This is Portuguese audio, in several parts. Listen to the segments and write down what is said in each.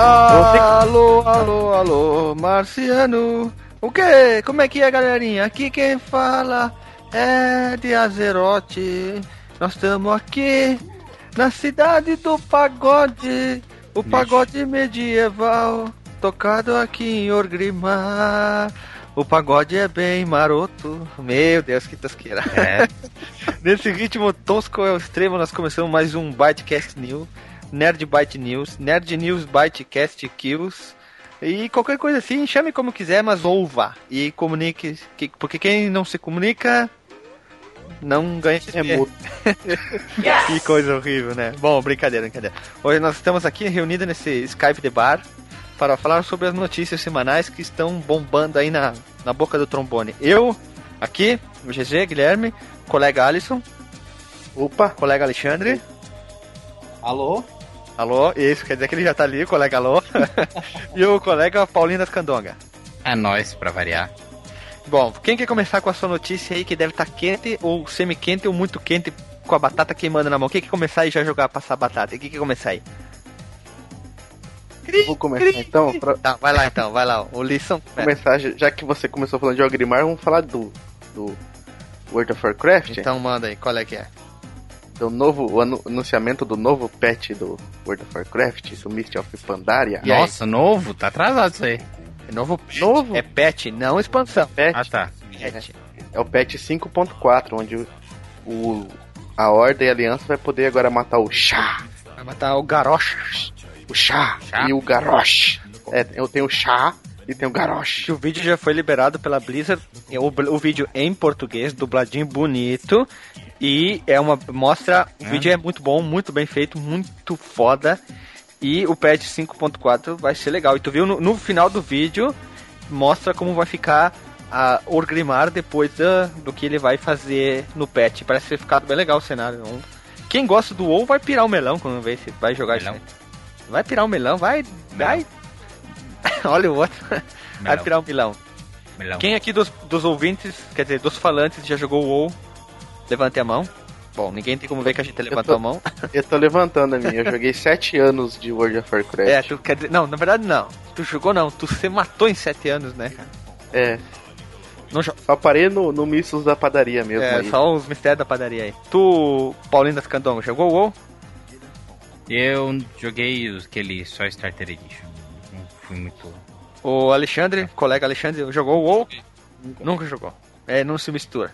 Alô, alô, alô, Marciano. O que? Como é que é, galerinha? Aqui quem fala é de Azerote. Nós estamos aqui na cidade do pagode. O pagode medieval, tocado aqui em Orgrimmar. O pagode é bem maroto. Meu Deus, que tosqueira. É. Nesse ritmo tosco ao extremo, nós começamos mais um Bytecast News. Nerd Byte News, Nerd News Bytecast Kills. E qualquer coisa assim, chame como quiser, mas ouva. E comunique. que- porque quem não se comunica. Não ganha XP. É mudo. que coisa horrível, né? Bom, brincadeira, brincadeira. Hoje nós estamos aqui reunidos nesse Skype de bar para falar sobre as notícias semanais que estão bombando aí na, na boca do trombone. Eu, aqui, o GG, Guilherme, colega Alisson, Opa, colega Alexandre. Alô? Alô, isso quer dizer que ele já tá ali, colega alô. e o colega Paulinho das Candonga. É nóis, pra variar. Bom, quem quer começar com a sua notícia aí que deve estar quente, ou semi-quente, ou muito quente, com a batata queimando na mão? Quem quer começar e já jogar, passar a batata? Quem quer começar aí? vou começar então. Pra Tá, vai lá então, vai lá. O Lisson. começar, já que você começou falando de Ogrimmar, vamos falar do, do World of Warcraft. Então manda aí, qual é que é? Do novo, o anu- anunciamento do novo patch do World of Warcraft, do Mist of Pandaria. E aí? Nossa, novo? Tá atrasado isso aí. É novo. Novo? É patch, não expansão. Patch Ah, tá. Patch. é o patch 5.4, onde o, o- a Horda e a Aliança vai poder agora matar o Chá, Vai matar o Garrosh. o Chá, Chá? e o Garrosh. É, eu tenho o Chá e tenho o Garrosh. Que o vídeo já foi liberado pela Blizzard. O, o vídeo em português, dubladinho bonito. E é uma. Mostra. O É. vídeo é muito bom, muito bem feito, muito foda. E o patch 5.4 vai ser legal. E tu viu no, no final do vídeo, mostra como vai ficar a Orgrimmar depois da- do que ele vai fazer no patch. Parece ter ficado bem legal o cenário. Quem gosta do WoW vai pirar o melão quando vê se vai jogar Melão. Vai pirar o melão, vai. Vai. Olha o outro. Vai Melão. pirar o melão. Melão. Quem aqui dos, dos ouvintes, quer dizer, dos falantes, já jogou o WoW? Levante a mão. Bom, ninguém tem como ver que a gente levantou a mão. Eu tô levantando a minha, eu joguei 7 anos de World of Warcraft. É, tu quer dizer. Não, na verdade não. Tu jogou não, tu se matou em 7 anos, né, cara? É, Não jo- só parei no, no Missos da padaria mesmo É, aí. só os mistérios da padaria aí. Tu, Paulinho das Candongas, jogou o WoW? Eu joguei aquele só Starter Edition. Muito. O Alexandre, colega Alexandre, jogou o WoW? Nunca jogou. É, não se mistura.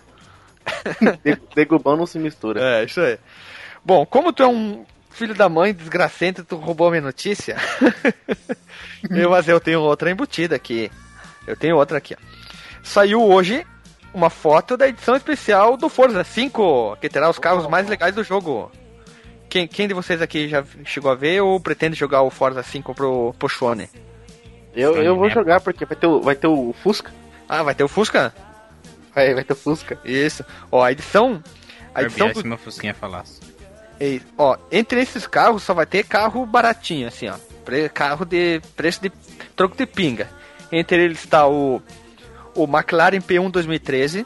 De- Degubão não se mistura. É, isso aí. Bom, como tu é um filho da mãe desgracento, tu roubou a minha notícia. eu, mas eu tenho outra embutida aqui. Eu tenho outra aqui, ó. Saiu hoje uma foto da edição especial do Forza 5, que terá os carros mais legais do jogo. Quem, quem de vocês aqui já chegou a ver ou pretende jogar o Forza 5 pro, pro Shone? Eu, eu vou jogar porque vai ter, o, vai ter o Fusca. Ah, vai ter o Fusca? Vai, vai ter o Fusca. Isso. Ó, a edição. A edição Barbie, do, se meu Fusquinha falasse. E, ó, entre esses carros só vai ter carro baratinho, assim, ó. Pre- carro de preço de troco de pinga. Entre eles está o, o McLaren P1 2013.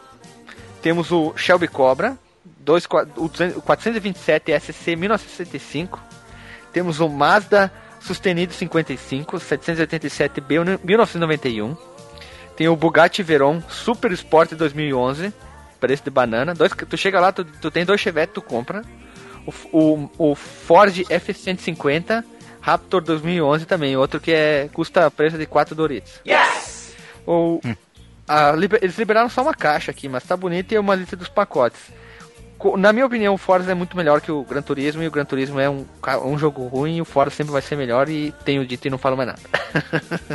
Temos o Shelby Cobra, dois, qua- o 200 o 427 SC 1965. Temos o Mazda Sustenido 55, 787B 1991. Tem o Bugatti Veyron Super Sport 2011, preço de banana. Dois, tu chega lá, tu, tu tem dois Chevette, tu compra. O, o, o Ford F-150 Raptor 2011 também, outro que é custa preço de 4 Doritos. Yes! O, a liber- eles liberaram só uma caixa aqui, mas tá bonito e é uma lista dos pacotes. Na minha opinião, o Forza é muito melhor que o Gran Turismo e o Gran Turismo é um, um jogo ruim e o Forza sempre vai ser melhor e tenho dito e não falo mais nada.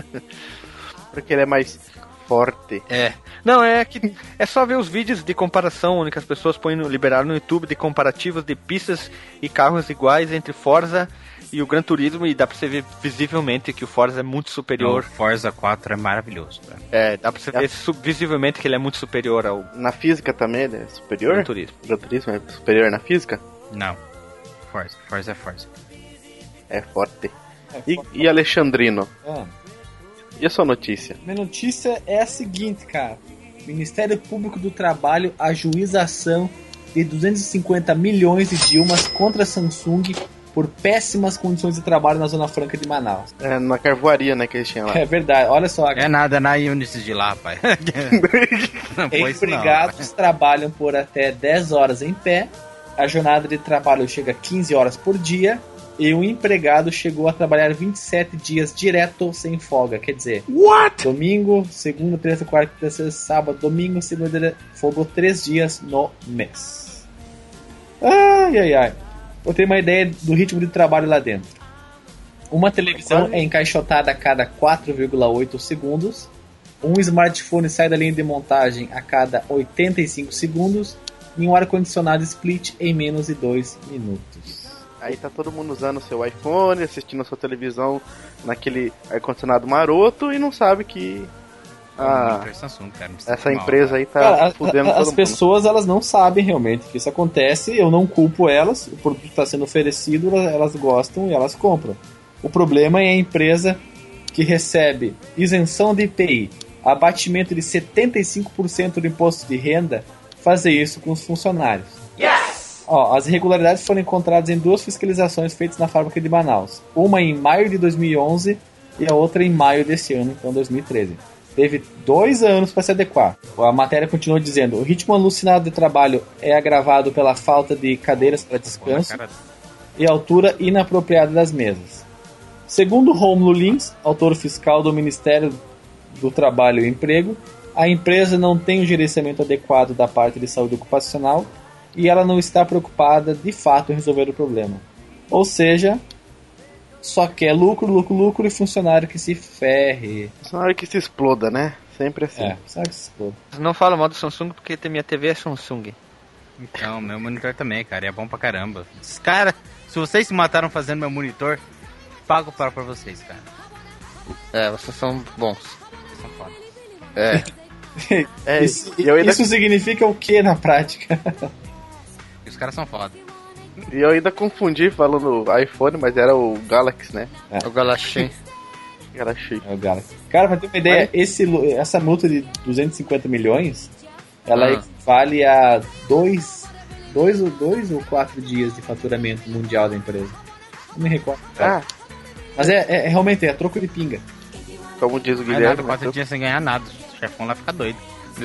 Porque ele é mais forte. É. Não, é que é só ver os vídeos de comparação onde que as pessoas põem no, liberaram no YouTube de comparativos de pistas e carros iguais entre Forza e o Gran Turismo e dá pra você ver visivelmente que o Forza é muito O superior. Forza 4 é maravilhoso. Cara. É, dá pra você ver su- visivelmente que ele é muito superior ao Na física também ele é superior? Gran Turismo. O Gran Turismo é superior na física? Não. Forza. Forza é Forza. É forte. E, e Alexandrino? Ah, E a sua notícia? minha notícia é a seguinte, cara. Ministério Público do Trabalho ajuiza ação de 250 milhões de Dilmas contra a Samsung por péssimas condições de trabalho na Zona Franca de Manaus. É, na carvoaria, né, que eles tinham lá. É verdade, olha só. É nada na Unisys de lá, pai. Empregados trabalham por até 10 horas em pé, a jornada de trabalho chega a 15 horas por dia e o empregado chegou a trabalhar 27 dias direto sem folga. Quer dizer, What? domingo, segunda, terça, quarta, terça, sábado, domingo, segunda, folgou 3 dias no mês. Ai, ai, ai. Eu tenho uma ideia do ritmo de trabalho lá dentro. Uma televisão é encaixotada a cada 4,8 segundos. Um smartphone sai da linha de montagem a cada 85 segundos. E um ar-condicionado split em menos de 2 minutos. Aí tá todo mundo usando o seu iPhone, assistindo a sua televisão naquele ar-condicionado maroto e não sabe que a, Samsung, cara, essa mal, empresa aí tá Cara, a- fudendo a- todo as mundo. pessoas elas não sabem realmente que isso acontece. Eu não culpo elas. O produto está sendo oferecido, elas- elas gostam e elas compram. O problema é a empresa que recebe isenção de IPI, abatimento de 75% do imposto de renda, fazer isso com os funcionários. Ó, as irregularidades foram encontradas em duas fiscalizações feitas na fábrica de Manaus. Uma em maio de 2011 e a outra em maio desse ano, então 2013. Teve dois anos para se adequar. A matéria continua dizendo: o ritmo alucinado de trabalho é agravado pela falta de cadeiras para descanso e altura inapropriada das mesas. Segundo Romulo Lins, autor fiscal do Ministério do Trabalho e Emprego, a empresa não tem o gerenciamento adequado da parte de saúde ocupacional e ela não está preocupada de fato em resolver o problema. Ou seja, só quer lucro, lucro, lucro e funcionário que se ferre. Hora que se exploda, né? Sempre assim. É, sabe que se exploda. Não fala mal do Samsung porque tem minha TV é Samsung. Então, meu monitor também, cara, é bom pra caramba. Cara, se vocês se mataram fazendo meu monitor, pago para pra vocês, cara. É, vocês são bons. Vocês são foda. É. É, isso, eu ainda, isso significa o que na prática? Os caras são foda. e eu ainda confundi falando iPhone, mas era o Galaxy, né? O Galaxy. Era chique. É o Galaxy. Cara, pra ter uma ideia, esse, lu- essa multa de 250 milhões, ela Ah. equivale a dois, dois, ou, dois ou quatro dias de faturamento mundial da empresa. Não me recordo. Ah, Mas é, é- é realmente, é troco de pinga. como diz o Não é Guilherme. nada, quatro né? dias sem ganhar nada. O chefão lá fica doido.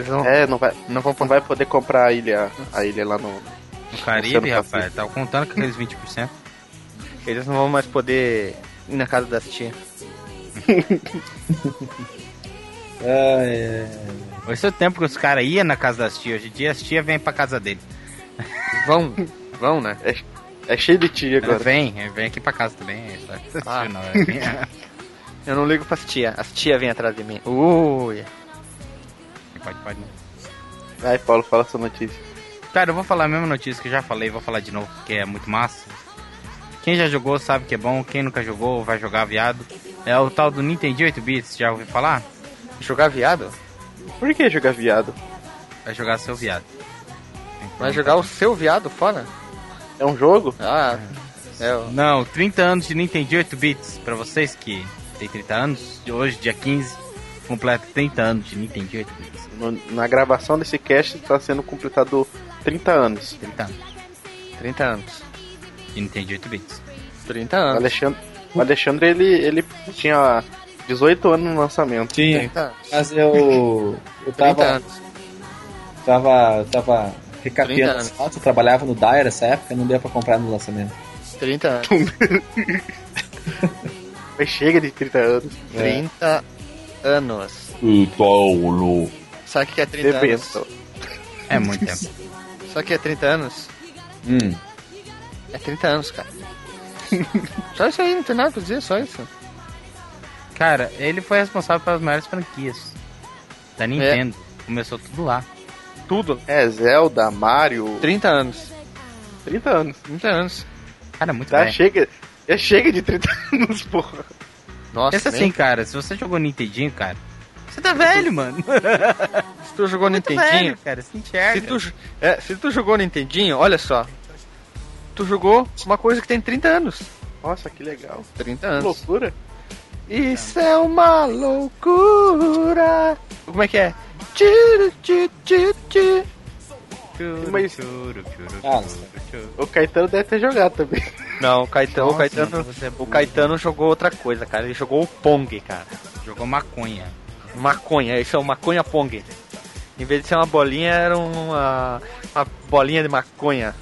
Não, É, não vai, não vão não vai poder comprar a ilha, a ilha lá no. No Caribe, Oceano rapaz, Pacífico. tava contando com aqueles 20%. Eles não vão mais poder ir na casa das tias. É. Esse é o tempo que os caras iam na casa das tias. Hoje em dia as tias vêm pra casa dele. Vão, vão, né? É cheio de tia agora. Vem, vem aqui pra casa também. é Ah. Não, é- Eu não ligo pras tia. As tia vêm atrás de mim. Ui. Pode, pode. não. Vai, Paulo, fala sua notícia. Cara, eu vou falar a mesma notícia que eu já falei, vou falar de novo, porque é muito massa. Quem já jogou sabe que é bom, quem nunca jogou vai jogar viado. É o tal do Nintendo 8 bits, já ouviu falar? Jogar viado? Por que jogar viado? Vai jogar seu viado. Vai jogar o seu viado fora? É um jogo? Ah, é o... Não, 30 anos de Nintendo 8 bits, pra vocês que tem 30 anos, de hoje, dia 15, completa 30 anos de Nintendo 8 bits. No- na gravação desse cast está sendo completado 30 anos. 30 anos 30 anos. de Nintendo 8 bits. 30 O anos. Alexandre, o Alexandre ele, ele tinha 18 anos no lançamento. Tinha, 30 anos. mas eu. Eu 30 tava. anos. Tava. Tava 30 recapeando as fotos, eu trabalhava no Dyer nessa época, não deu pra comprar no lançamento. 30 anos. Mas chega de 30 anos. É. 30 anos. Paulo. Sabe o que é 30 anos? Rebento. É muito tempo. O que é 30 anos? Hum. É 30 anos, cara. só isso aí, não tem nada pra dizer, só isso. Cara, ele foi responsável pelas maiores franquias da Nintendo. Começou tudo lá. Tudo. É, Zelda, Mario. 30 anos. 30 anos. 30 anos. Cara, muito Tá, bem. chega. Já chega de 30 anos, porra. Nossa, Pensa nem- assim, cara, se você jogou Nintendinho, cara, você tá velho, mano. se tu jogou Muito Nintendinho, velho, cara, se enxerga. se tu, é, se tu jogou Nintendinho, olha só. Tu jogou uma coisa que tem 30 anos. Nossa, que legal. 30 Que anos. loucura. Isso é uma loucura. Como é que é? Tchiru, tchiru, tchiru, tchiru. Mas- Ah. O Caetano deve ter jogado também. Não, o Caetano, o Nossa, Caetano, você é o burro. Caetano jogou outra coisa, cara. Ele jogou o Pong, cara. Jogou maconha. Maconha, isso é o maconha Pong. Em vez de ser uma bolinha, era uma, uma bolinha de maconha.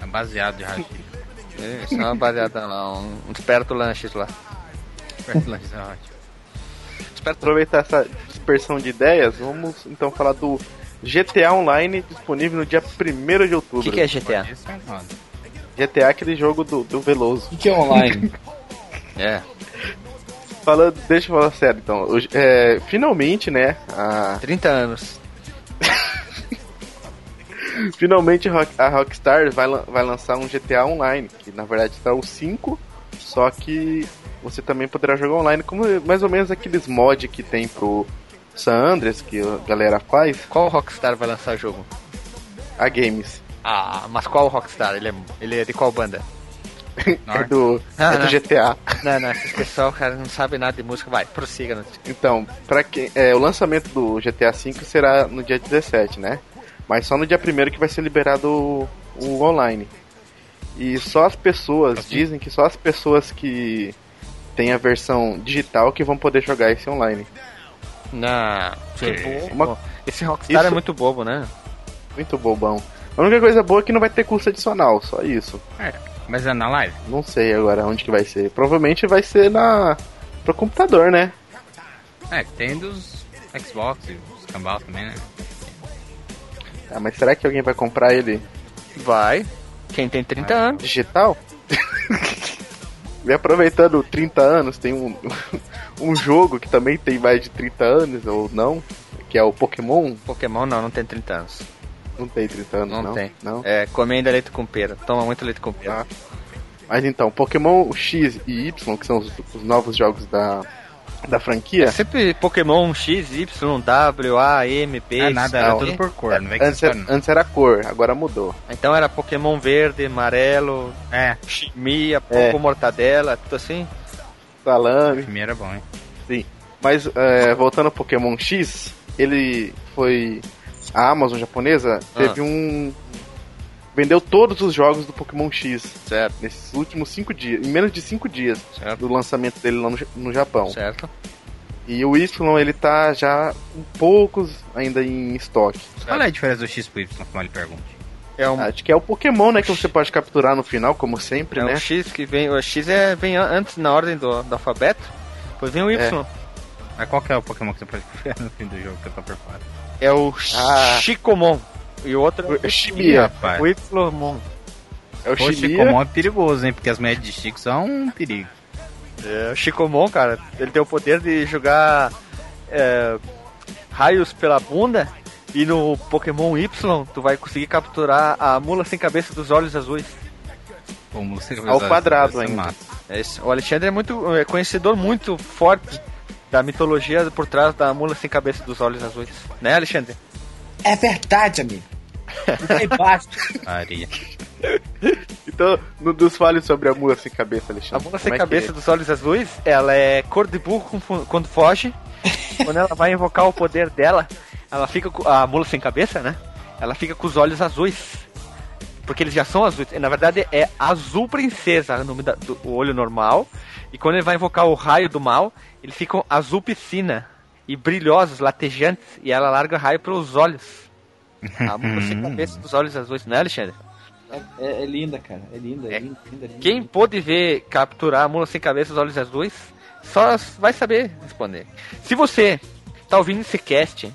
É baseado de rachixe. Isso é uma baseada lá, um, um esperto lanches lá. Perto lá, isso é ótimo. aproveitar essa dispersão de ideias, vamos então falar do GTA Online disponível no dia 1 de O outubro. que, que é GTA? É. GTA é aquele jogo do, do Veloso. O que, que é online? É. Falando, deixa eu falar sério então. Hoje- é, finalmente, né? A, 30 anos. finalmente a Rockstar vai, vai lançar um GTA Online, que na verdade está o 5, só que você também poderá jogar online, como mais ou menos aqueles mods que tem pro San Andreas, que a galera faz, Qual Rockstar vai lançar o jogo? a Games. Ah, mas qual Rockstar? Ele é, ele é de qual banda? É do, Ah, é do não. GTA. Não, não, esses pessoal, cara, não sabe nada de música. Vai, prossiga. Não. Então, para quem é, o lançamento do GTA V será no dia 17, né? Mas só no dia 1 que vai ser liberado o, o online. E só as pessoas, dizem que só as pessoas que têm a versão digital que vão poder jogar esse online. Não, que bobo. Uma- Esse Rockstar Isso- é muito bobo, né? Muito bobão. A única coisa boa é que não vai ter custo adicional, só isso. Mas é na live? Não sei agora onde que vai ser. Provavelmente vai ser na pro computador, né? É, tem dos Xbox e os cambal também, né? Ah, mas será que alguém vai comprar ele Vai. Quem tem 30 Vai. anos. digital? e aproveitando 30 anos, tem um, um jogo que também tem mais de 30 anos, ou não, que é o Pokémon. Pokémon não, não tem 30 anos. Não tem 30 anos, Não, não. tem. Não? É, comendo leite com pera. Toma muito leite com pera. Ah. Mas então, Pokémon X e Y, que são os, os novos jogos da, da franquia, É sempre Pokémon X, Y, W, A, M, P. É nada, era tudo por cor, com antes, era, não. antes era cor, agora mudou. Então era Pokémon verde, amarelo, É, chimia, É. Poco mortadela, tudo assim. Salame. primeiro é bom, hein? Mas é, voltando ao Pokémon X, ele foi. A Amazon japonesa teve um. Vendeu todos os jogos do Pokémon X Certo, nesses últimos cinco dias, em menos de cinco dias certo, do lançamento dele lá no, no Japão. certo. E o Y ele tá já um poucos ainda em estoque. Qual é a diferença do X pro Y, como ele pergunta? É um, Acho que é o Pokémon, né, que você pode capturar no final, como sempre, é né? um X que vem. O X é, vem an- antes na ordem do, do alfabeto. Depois vem o Y. Mas qual que é o Pokémon que você pode ver no fim do jogo que eu tô fora? É, o Ah. Chicomon. E o outro é O Chimia. rapaz. o Ymon. É o Chimia. Chicomon é perigoso, hein? Porque as médias de Chico são um perigo. É, o Chicomon, cara, ele tem o poder de jogar é, raios pela bunda. E no Pokémon Y, tu vai conseguir capturar a mula sem cabeça dos olhos azuis. Ao quadrado ainda. massa. É. O Alexandre é muito é conhecedor muito forte da mitologia por trás da mula sem cabeça dos olhos azuis. Né, Alexandre? É verdade, amigo. Não tem baixo. Faria. Então, no dos fales sobre a mula sem cabeça, A Alexandre. mula Como sem é cabeça é? dos olhos azuis, ela é cor de burro quando foge. quando ela vai invocar o poder dela, ela fica com. A mula sem cabeça, né? Ela fica com os olhos azuis. Porque eles já são azuis. Na verdade, é azul princesa o nome da- do o olho normal. E quando ele vai invocar o raio do mal, eles ficam azul piscina. E brilhosos, latejantes. E ela larga raio pelos olhos. A mula sem cabeça dos olhos azuis, né, Alexandre? É, é linda, cara. É linda, é É. linda, linda, linda. Quem pôde ver capturar a mula sem cabeça os olhos azuis, só vai saber responder. Se você tá ouvindo esse cast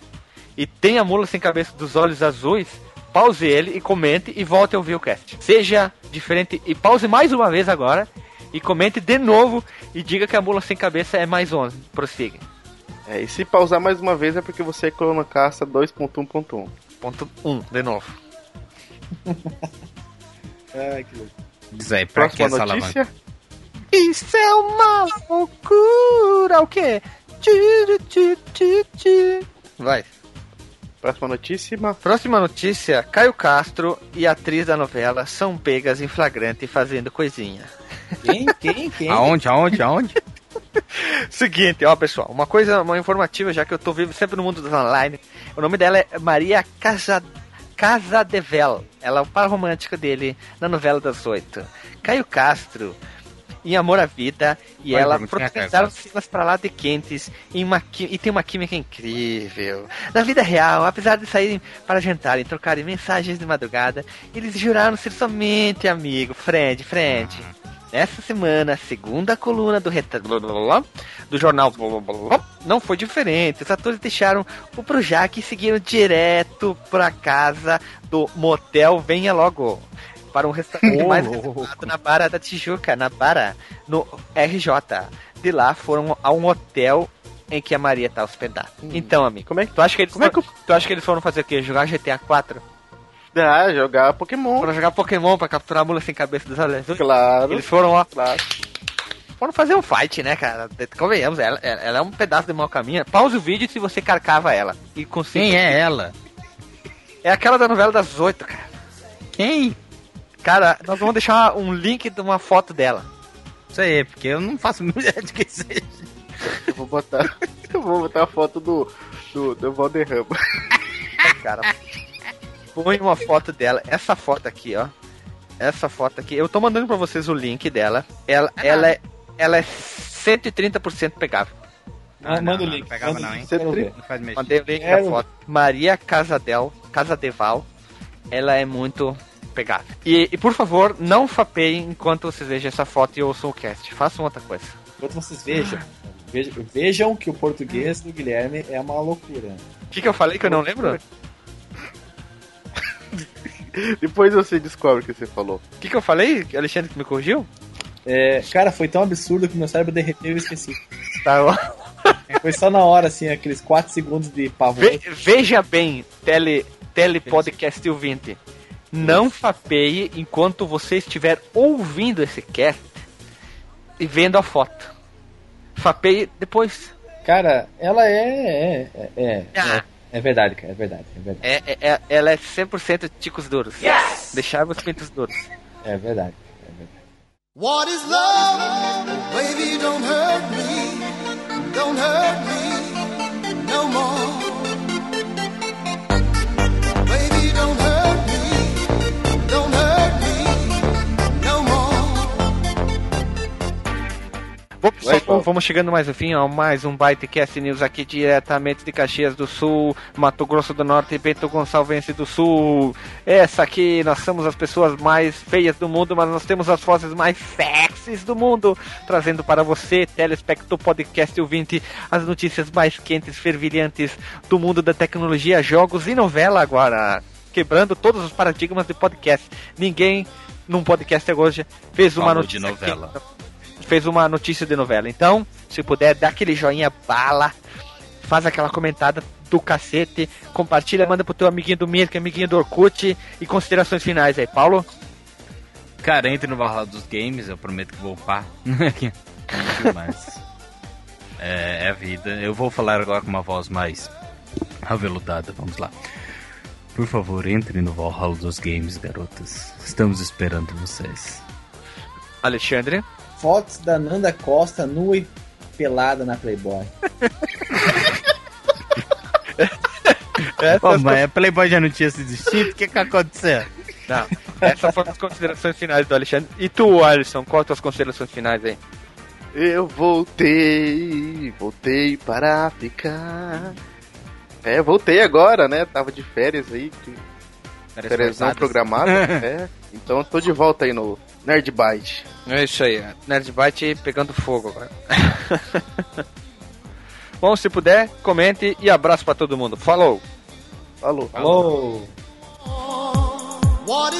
e tem a mula sem cabeça dos olhos azuis, pause ele e comente e volte a ouvir o cast. Seja diferente e pause mais uma vez agora e comente de novo e diga que a mula sem cabeça é mais 11. Prossiga. É, e se pausar mais uma vez é porque você é colocaça 2.1.1. Ponto 1, um, de novo. Ai, que louco. Diz aí, pra que Próxima essa alavanca? notícia. Isso é uma loucura, o quê? Vai. Próxima notícia. Próxima notícia: Caio Castro e a atriz da novela são pegas em flagrante fazendo coisinha. Quem? Quem? Quem? Aonde, aonde, aonde? Seguinte, ó pessoal, uma coisa, uma informativa, já que eu tô vivo sempre no mundo do online. O nome dela é Maria Casa, Casa de Vel. Ela é o par romântico dele na novela das oito. Caio Castro, em Amor à Vida, e Olha, ela protagonizaram cenas pra lá de quentes em uma, qui- e tem uma química incrível. Na vida real, apesar de saírem para jantar e trocarem mensagens de madrugada, eles juraram ser somente amigos. Friend, friend. Nessa semana, a segunda coluna do reta- do jornal não foi diferente. Os atores deixaram o Projac e seguiram direto pra casa do motel Venha Logo. Para um restaurante mais reservado na Barra da Tijuca, na Barra, no RJ. De lá foram a um hotel em que a Maria tá hospedada. Então, amigo, Como é que tu acha que eles, Como é foram, tu acha que eles foram fazer o quê? Jogar GTA 4? Dá jogar Pokémon? Foram jogar Pokémon pra capturar a mula sem cabeça dos azuis? Claro. Eles foram, ó, claro. foram fazer um fight, né, cara? Convenhamos, ela, ela ela é um pedaço de mau caminho. Pause o vídeo se você carcava ela. E consiga. Quem é ela? É aquela da novela das oito, cara. Quem? Cara, nós vamos deixar um link de uma foto dela. Isso aí, porque eu não faço ideia de quem seja. Eu vou botar. eu vou botar a foto do. do, do Valderrama. Cara, põe uma foto dela. Essa foto aqui, ó. Essa foto aqui. Eu tô mandando pra vocês o link dela. Ela, ela, é, ela é 130% pegável. Ah, manda o não, link. Não pegava manda não, hein? Não faz mexer. Mandei o link da foto. Maria Casadel, Casadeval. Ela é muito pegável. E, e, por favor, não fapeiem enquanto vocês vejam essa foto e ouçam o cast. Façam outra coisa. Enquanto vocês vejam, vejam, vejam que o português do Guilherme é uma loucura. O que, que eu falei que eu não lembro? Depois você descobre o que você falou. O que, que eu falei? Alexandre que me corrigiu? É, cara, foi tão absurdo que meu cérebro derreteu e eu esqueci. Tá, ó. Foi só na hora, assim, aqueles 4 segundos de pavor. Ve- veja bem, tele, telepodcast ouvinte. Não fapeie enquanto você estiver ouvindo esse cast e vendo a foto. Fapeie depois. Cara, ela é. É, é, é, Ah. é, é verdade, cara, é verdade, é verdade. É, é- é- ela é 100% ticos duros. Deixar os pintos duros. É verdade, é verdade. What is love? Baby, don't hurt me. Don't hurt me no more. Bom, pessoal, Vai, vamos chegando mais no fim, ó, mais um Bytecast News aqui diretamente de Caxias do Sul, Mato Grosso do Norte e Bento Gonçalvense do Sul. Essa aqui, nós somos as pessoas mais feias do mundo, mas nós temos as vozes mais sexys do mundo, trazendo para você, telespecto podcast ouvinte, as notícias mais quentes, fervilhantes do mundo da tecnologia, jogos e novela agora. Quebrando todos os paradigmas de podcast. Ninguém num podcast hoje fez uma Falou de notícia novela. quente fez uma notícia de novela. Então, se puder, dá aquele joinha bala, faz aquela comentada do cacete, compartilha, manda pro teu amiguinho do Mirk, amiguinho do Orkut e considerações finais aí, Paulo. Cara, entre no Valhalla dos Games, eu prometo que vou upar. Mas. É, é a vida. Eu vou falar agora com uma voz mais aveludada. Vamos lá. Por favor, entre no Valhalla dos Games, garotas. Estamos esperando vocês. Alexandre. Fotos da Nanda Costa nua e pelada na Playboy. Pô, mas a Playboy já não tinha se extinto? O que que aconteceu? Não, essas foram as considerações finais do Alexandre. E tu, Alisson, quais as tuas considerações finais aí? Eu voltei, voltei para ficar. É, voltei agora, né? Tava de férias aí, não programadas. é. Então eu tô de volta aí no Nerd Byte. É isso aí, Nerdbyte pegando fogo agora. Bom, se puder, comente e abraço pra todo mundo. Falou! Falou. Alô! What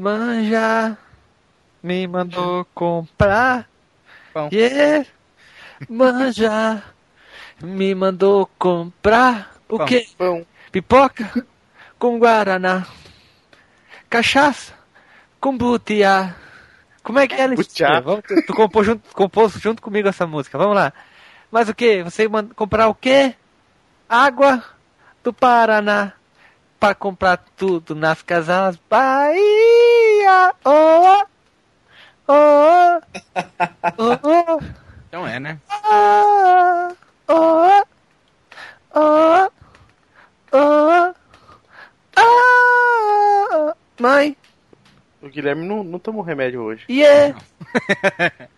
manja, me mandou comprar. Pão. E é, manja, me mandou comprar. O Pão. quê? Pão. Pipoca com guaraná. Cachaça com butiá. Como é que é. Vamos, tu, tu compôs junto, compôs junto comigo essa música. Vamos lá. Mas o que? Você manda comprar o quê? Água do Paraná. Pra comprar tudo nas casas Bahia. Oh, oh, oh, oh, Então é, né? oh, oh, oh, oh, oh. Mãe, O Guilherme não, não tomou remédio hoje. yeah.